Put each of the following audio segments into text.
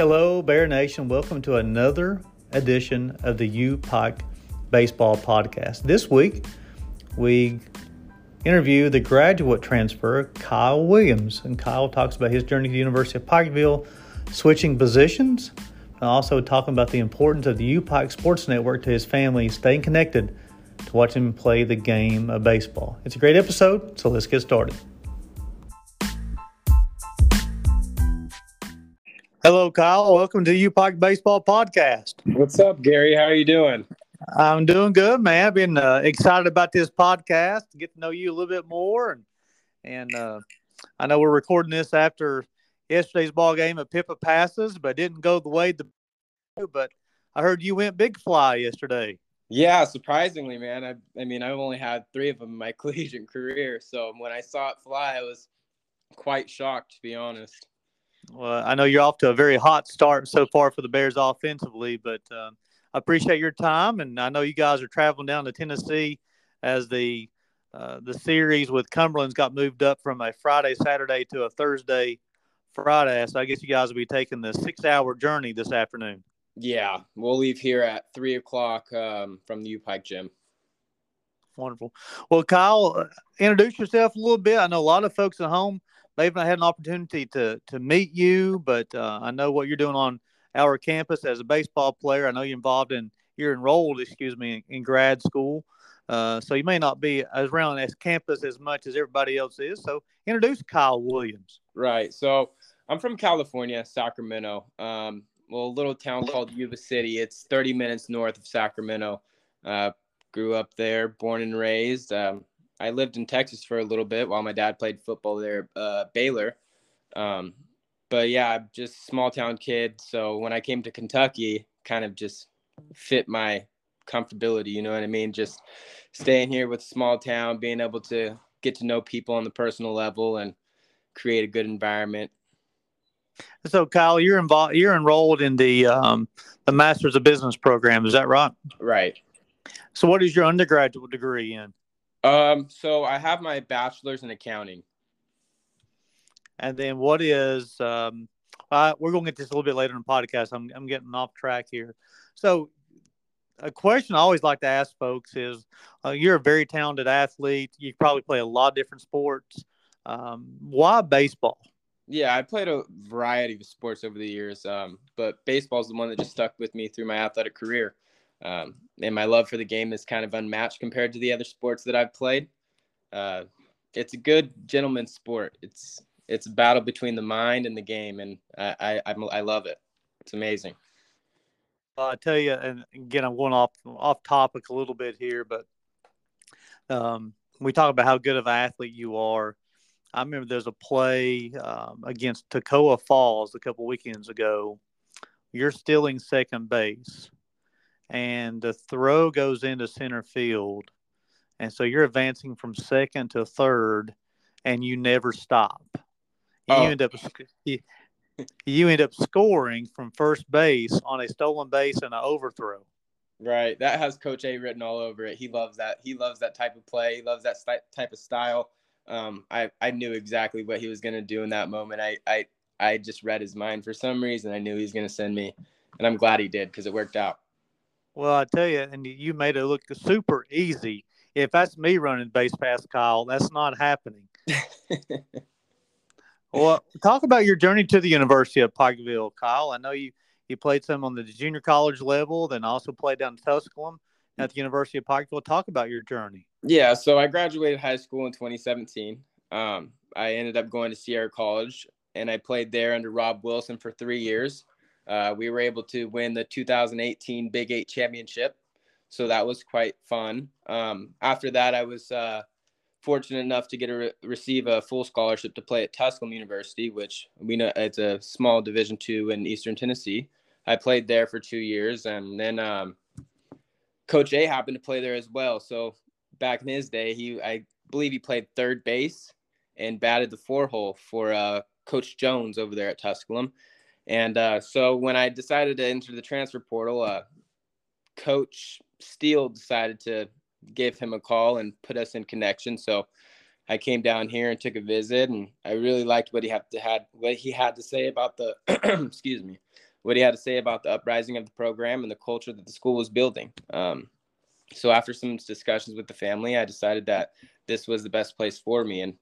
Hello, Bear Nation. Welcome to another edition of the U Pike Baseball Podcast. This week, we interview the graduate transfer, Kyle Williams. And Kyle talks about his journey to the University of Pikeville, switching positions, and also talking about the importance of the U Pike Sports Network to his family, staying connected to watch him play the game of baseball. It's a great episode, so let's get started. Hello, Kyle. Welcome to the U Baseball Podcast. What's up, Gary? How are you doing? I'm doing good, man. I've been uh, excited about this podcast, to get to know you a little bit more, and and uh, I know we're recording this after yesterday's ball game at Pippa Passes, but didn't go the way the. But I heard you went big fly yesterday. Yeah, surprisingly, man. I I mean, I've only had three of them in my collegiate career, so when I saw it fly, I was quite shocked, to be honest. Well, I know you're off to a very hot start so far for the Bears offensively, but uh, I appreciate your time, and I know you guys are traveling down to Tennessee as the uh, the series with Cumberland's got moved up from a Friday Saturday to a Thursday Friday. So I guess you guys will be taking the six hour journey this afternoon. Yeah, we'll leave here at three o'clock um, from the U Pike gym. Wonderful. Well, Kyle, uh, introduce yourself a little bit. I know a lot of folks at home they've not had an opportunity to to meet you, but uh, I know what you're doing on our campus as a baseball player. I know you're involved in you're enrolled, excuse me, in, in grad school. Uh, so you may not be as around as campus as much as everybody else is. So introduce Kyle Williams. Right. So I'm from California, Sacramento. Um, well, a little town called Yuba City. It's 30 minutes north of Sacramento. Uh, grew up there, born and raised. Um, I lived in Texas for a little bit while my dad played football there, uh, Baylor. Um, but yeah, I'm just small town kid. So when I came to Kentucky, kind of just fit my comfortability. You know what I mean? Just staying here with small town, being able to get to know people on the personal level and create a good environment. So, Kyle, you're involved. You're enrolled in the um, the Masters of Business program. Is that right? Right. So, what is your undergraduate degree in? Um, so I have my bachelor's in accounting. And then what is um, uh, we're going to get this a little bit later in the podcast. I'm I'm getting off track here. So a question I always like to ask folks is uh, you're a very talented athlete. You probably play a lot of different sports. Um, why baseball? Yeah, I played a variety of sports over the years, um, but baseball is the one that just stuck with me through my athletic career. Um, and my love for the game is kind of unmatched compared to the other sports that I've played. Uh, it's a good gentleman's sport. It's it's a battle between the mind and the game, and I I, I love it. It's amazing. I tell you, and again, I'm going off off topic a little bit here, but um, we talk about how good of an athlete you are. I remember there's a play um, against Toccoa Falls a couple weekends ago. You're stealing second base and the throw goes into center field. And so you're advancing from second to third and you never stop. Oh. You end up you, you end up scoring from first base on a stolen base and an overthrow. Right. That has Coach A written all over it. He loves that. He loves that type of play. He loves that type of style. Um, I, I knew exactly what he was going to do in that moment. I, I, I just read his mind for some reason. I knew he was going to send me, and I'm glad he did because it worked out. Well, I tell you, and you made it look super easy. If that's me running base pass, Kyle, that's not happening. well, talk about your journey to the University of Pikeville, Kyle. I know you you played some on the junior college level, then also played down in Tusculum at the University of Pikeville. Talk about your journey. Yeah, so I graduated high school in 2017. Um, I ended up going to Sierra College, and I played there under Rob Wilson for three years. Uh, we were able to win the 2018 Big Eight championship, so that was quite fun. Um, after that, I was uh, fortunate enough to get a re- receive a full scholarship to play at Tusculum University, which we know it's a small Division two in Eastern Tennessee. I played there for two years, and then um, Coach A happened to play there as well. So back in his day, he I believe he played third base and batted the four hole for uh, Coach Jones over there at Tusculum. And uh, so when I decided to enter the transfer portal, uh, Coach Steele decided to give him a call and put us in connection. So I came down here and took a visit, and I really liked what he had to had what he had to say about the excuse me what he had to say about the uprising of the program and the culture that the school was building. Um, so after some discussions with the family, I decided that this was the best place for me, and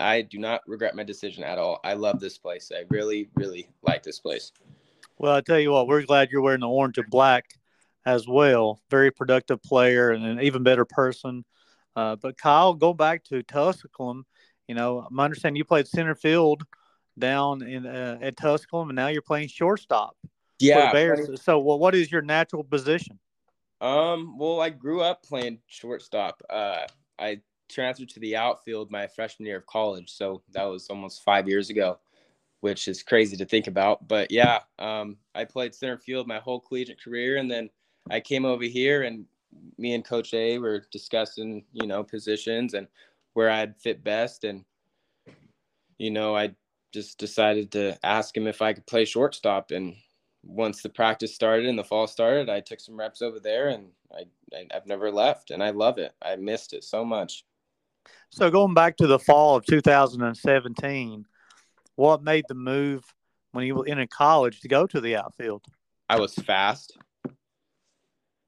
I do not regret my decision at all. I love this place. I really, really like this place. Well, I tell you what, we're glad you're wearing the orange and black as well. Very productive player and an even better person. Uh, but Kyle, go back to Tusculum. You know, I understand you played center field down in uh, at Tusculum, and now you're playing shortstop. Yeah. Bears. So, well, what is your natural position? Um. Well, I grew up playing shortstop. Uh, I transferred to the outfield my freshman year of college, so that was almost five years ago, which is crazy to think about. But yeah, um, I played center field my whole collegiate career, and then I came over here, and me and Coach A were discussing, you know, positions and where I'd fit best, and you know, I just decided to ask him if I could play shortstop. And once the practice started and the fall started, I took some reps over there, and I, I have never left, and I love it. I missed it so much. So going back to the fall of 2017, what made the move when you were in college to go to the outfield? I was fast.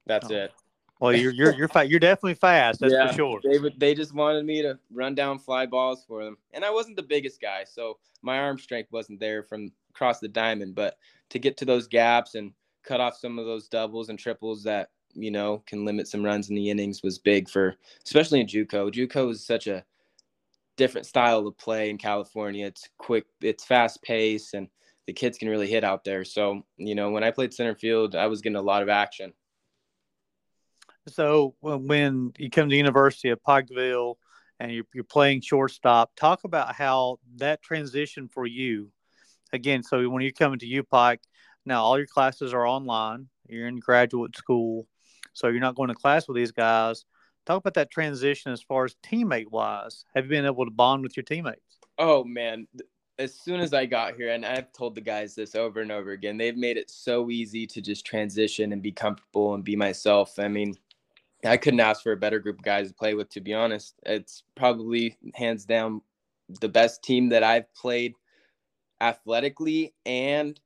That's oh. it. Well, you're you're you're fa- you're definitely fast. That's yeah, for sure. They they just wanted me to run down fly balls for them, and I wasn't the biggest guy, so my arm strength wasn't there from across the diamond. But to get to those gaps and cut off some of those doubles and triples that you know can limit some runs in the innings was big for, especially in JUCO. JUCO is such a different style of play in California. It's quick, it's fast pace, and the kids can really hit out there. So you know, when I played center field, I was getting a lot of action. So when you come to University of Pikeville and you're, you're playing shortstop, talk about how that transition for you. Again, so when you're coming to UPike, now all your classes are online. You're in graduate school, so you're not going to class with these guys. Talk about that transition as far as teammate wise. Have you been able to bond with your teammates? Oh man, as soon as I got here, and I've told the guys this over and over again, they've made it so easy to just transition and be comfortable and be myself. I mean, I couldn't ask for a better group of guys to play with. To be honest, it's probably hands down the best team that I've played athletically and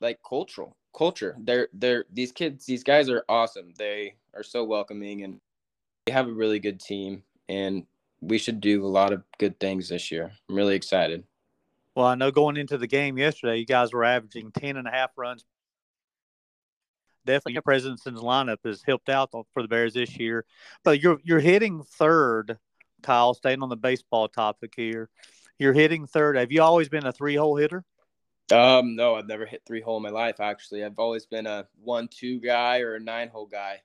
like cultural culture. They're they're these kids, these guys are awesome. They are so welcoming and we have a really good team and we should do a lot of good things this year. I'm really excited. Well, I know going into the game yesterday, you guys were averaging 10 and a half runs definitely your presence in the lineup has helped out for the Bears this year. But you're you're hitting third, Kyle. Staying on the baseball topic here, you're hitting third. Have you always been a three hole hitter? Um, no, I've never hit three hole in my life. Actually, I've always been a one two guy or a nine hole guy.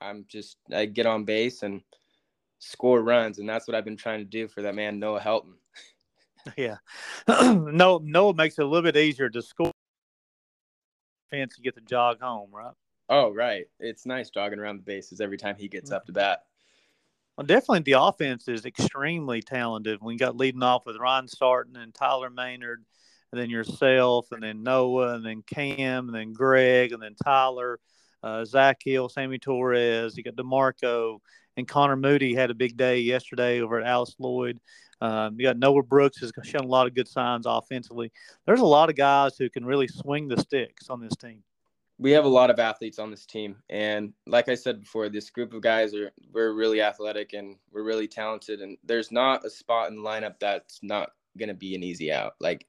I'm just I get on base and score runs, and that's what I've been trying to do for that man Noah Helton. Yeah, no, Noah makes it a little bit easier to score. Fancy get the jog home, right? Oh, right. It's nice jogging around the bases every time he gets up to bat. Well, definitely the offense is extremely talented. We got leading off with Ryan Starton and Tyler Maynard, and then yourself, and then Noah, and then Cam, and then Greg, and then Tyler, uh, Zach Hill, Sammy Torres. You got DeMarco, and Connor Moody had a big day yesterday over at Alice Lloyd. Um, you got Noah Brooks has shown a lot of good signs offensively. There's a lot of guys who can really swing the sticks on this team we have a lot of athletes on this team and like i said before this group of guys are we're really athletic and we're really talented and there's not a spot in the lineup that's not going to be an easy out like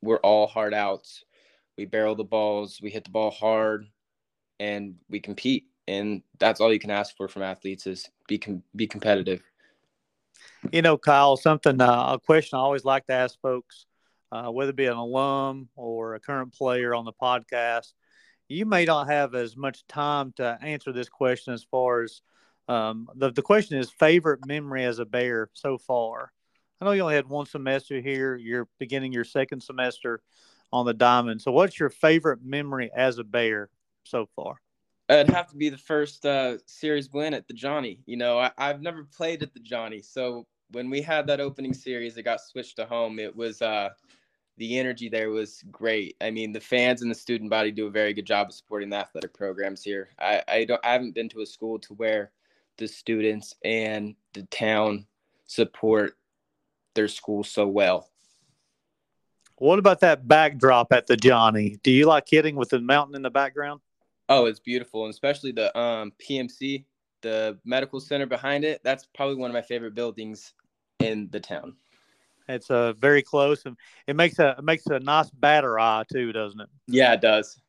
we're all hard outs. We barrel the balls we hit the ball hard and we compete. And that's all you can ask for from athletes is be com- be competitive. You know kyle something uh, a question i always like to ask folks uh, whether it be an alum or a current player on the podcast you may not have as much time to answer this question as far as um, the, the question is favorite memory as a bear so far. I know you only had one semester here. You're beginning your second semester on the diamond. So, what's your favorite memory as a bear so far? It'd have to be the first uh, series win at the Johnny. You know, I, have never played at the Johnny, so when we had that opening series, it got switched to home. It was uh, the energy there was great. I mean, the fans and the student body do a very good job of supporting the athletic programs here. I, I don't I haven't been to a school to where the students and the town support their school so well. What about that backdrop at the Johnny? Do you like hitting with the mountain in the background? Oh, it's beautiful, and especially the um, PMC, the medical center behind it. That's probably one of my favorite buildings in the town. It's uh, very close, and it makes a it makes a nice batter eye too, doesn't it? Yeah, it does.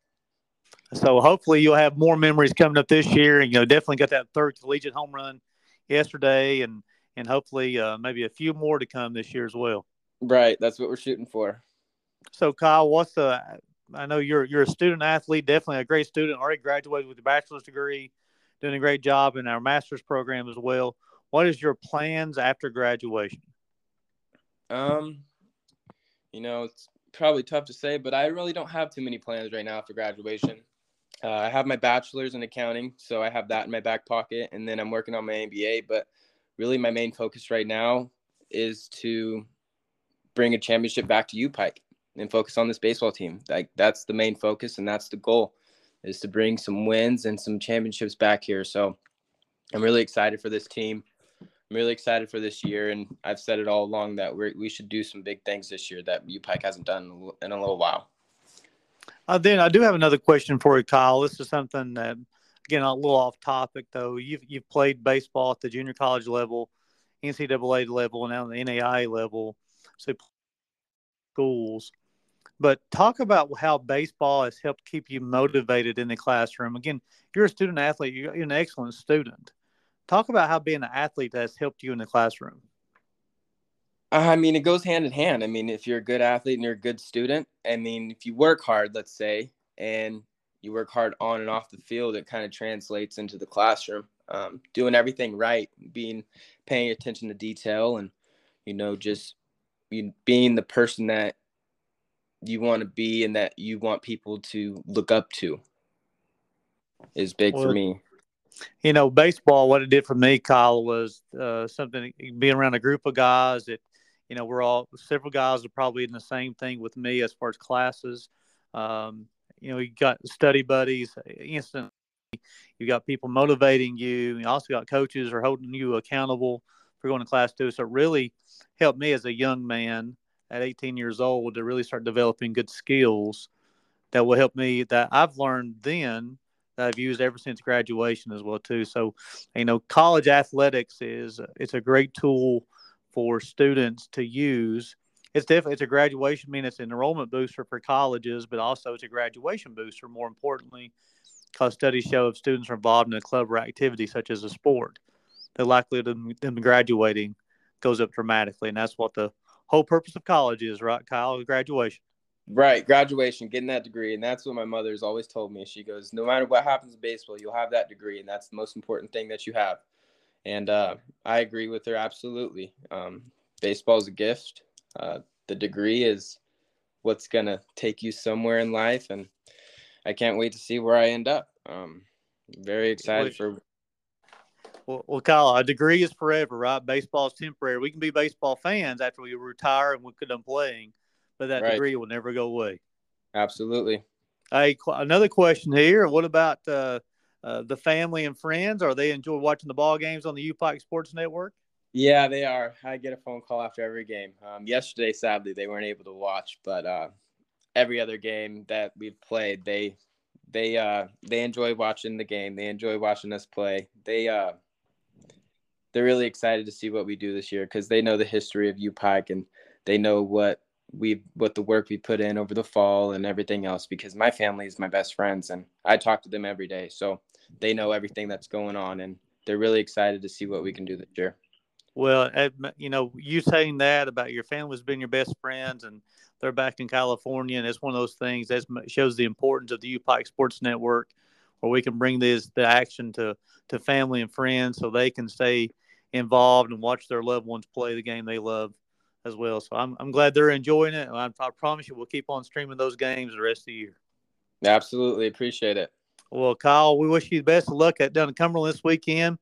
So hopefully you'll have more memories coming up this year, and you know definitely got that third collegiate home run yesterday, and and hopefully uh, maybe a few more to come this year as well. Right, that's what we're shooting for. So Kyle, what's the? I know you're you're a student athlete, definitely a great student. Already graduated with a bachelor's degree, doing a great job in our master's program as well. What is your plans after graduation? Um, you know, it's probably tough to say, but I really don't have too many plans right now after graduation. Uh, I have my bachelor's in accounting, so I have that in my back pocket, and then I'm working on my MBA. But really, my main focus right now is to bring a championship back to U Pike and focus on this baseball team. Like that's the main focus, and that's the goal, is to bring some wins and some championships back here. So I'm really excited for this team. I'm really excited for this year, and I've said it all along that we we should do some big things this year that UPike hasn't done in a little while. Uh, then I do have another question for you, Kyle. This is something that, again, a little off topic though. You've you've played baseball at the junior college level, NCAA level, and now the NAIA level, so schools. But talk about how baseball has helped keep you motivated in the classroom. Again, you're a student athlete. You're an excellent student Talk about how being an athlete has helped you in the classroom. I mean, it goes hand in hand. I mean, if you're a good athlete and you're a good student, I mean, if you work hard, let's say, and you work hard on and off the field, it kind of translates into the classroom. Um, doing everything right, being paying attention to detail, and you know, just you, being the person that you want to be and that you want people to look up to is big well, for me you know, baseball, what it did for me, Kyle, was uh, something being around a group of guys that, you know, we're all several guys are probably in the same thing with me as far as classes. Um, you know, you got study buddies uh, instantly. You got people motivating you. You also got coaches are holding you accountable for going to class too. So it really helped me as a young man at 18 years old to really start developing good skills that will help me that I've learned then that I've used ever since graduation as well too. So, you know, college athletics is it's a great tool for students to use. It's definitely it's a graduation. I mean, it's an enrollment booster for colleges, but also it's a graduation booster. More importantly, because studies show if students are involved in a club or activity such as a sport, the likelihood of them graduating goes up dramatically, and that's what the whole purpose of college is, right, Kyle? Graduation. Right, graduation, getting that degree, and that's what my mother's always told me. She goes, "No matter what happens in baseball, you'll have that degree, and that's the most important thing that you have." And uh, I agree with her absolutely. Um, baseball is a gift. Uh, the degree is what's gonna take you somewhere in life, and I can't wait to see where I end up. Um, very excited for. Well, well, Kyle, a degree is forever, right? Baseball is temporary. We can be baseball fans after we retire and we could done playing but that right. degree will never go away. Absolutely. Hey, another question here. What about uh, uh, the family and friends? Are they enjoy watching the ball games on the U Pike Sports Network? Yeah, they are. I get a phone call after every game. Um, yesterday, sadly, they weren't able to watch, but uh, every other game that we've played, they they uh, they enjoy watching the game. They enjoy watching us play. They uh, they're really excited to see what we do this year because they know the history of U Pike and they know what we what the work we put in over the fall and everything else because my family is my best friends and I talk to them every day. So they know everything that's going on and they're really excited to see what we can do this year. Well, eh, you know, you saying that about your family's been your best friends and they're back in California, and it's one of those things that shows the importance of the U Pike Sports Network, where we can bring this the action to to family and friends, so they can stay involved and watch their loved ones play the game they love as well. So I'm, I'm glad they're enjoying it. I, I promise you, we'll keep on streaming those games the rest of the year. Absolutely appreciate it. Well, Kyle, we wish you the best of luck at down in Cumberland this weekend.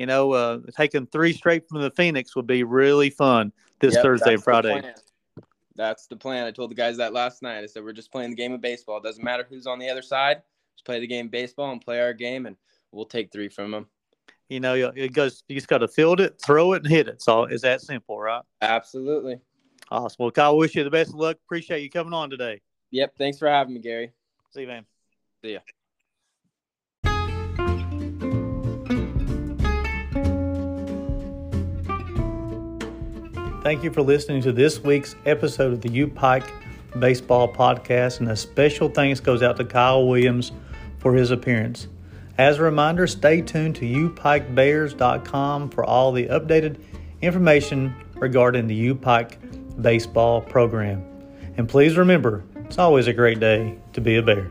You know, uh, taking three straight from the Phoenix would be really fun this yep, Thursday and Friday. The that's the plan. I told the guys that last night. I said we're just playing the game of baseball. It doesn't matter who's on the other side. Just play the game of baseball and play our game, and we'll take three from them. You know, it goes. You just got to field it, throw it, and hit it. So it's that simple, right? Absolutely. Awesome. Well, Kyle, wish you the best of luck. Appreciate you coming on today. Yep. Thanks for having me, Gary. See you, man. See ya. Thank you for listening to this week's episode of the U Pike Baseball Podcast, and a special thanks goes out to Kyle Williams for his appearance. As a reminder, stay tuned to upikebears.com for all the updated information regarding the U Pike baseball program. And please remember, it's always a great day to be a bear.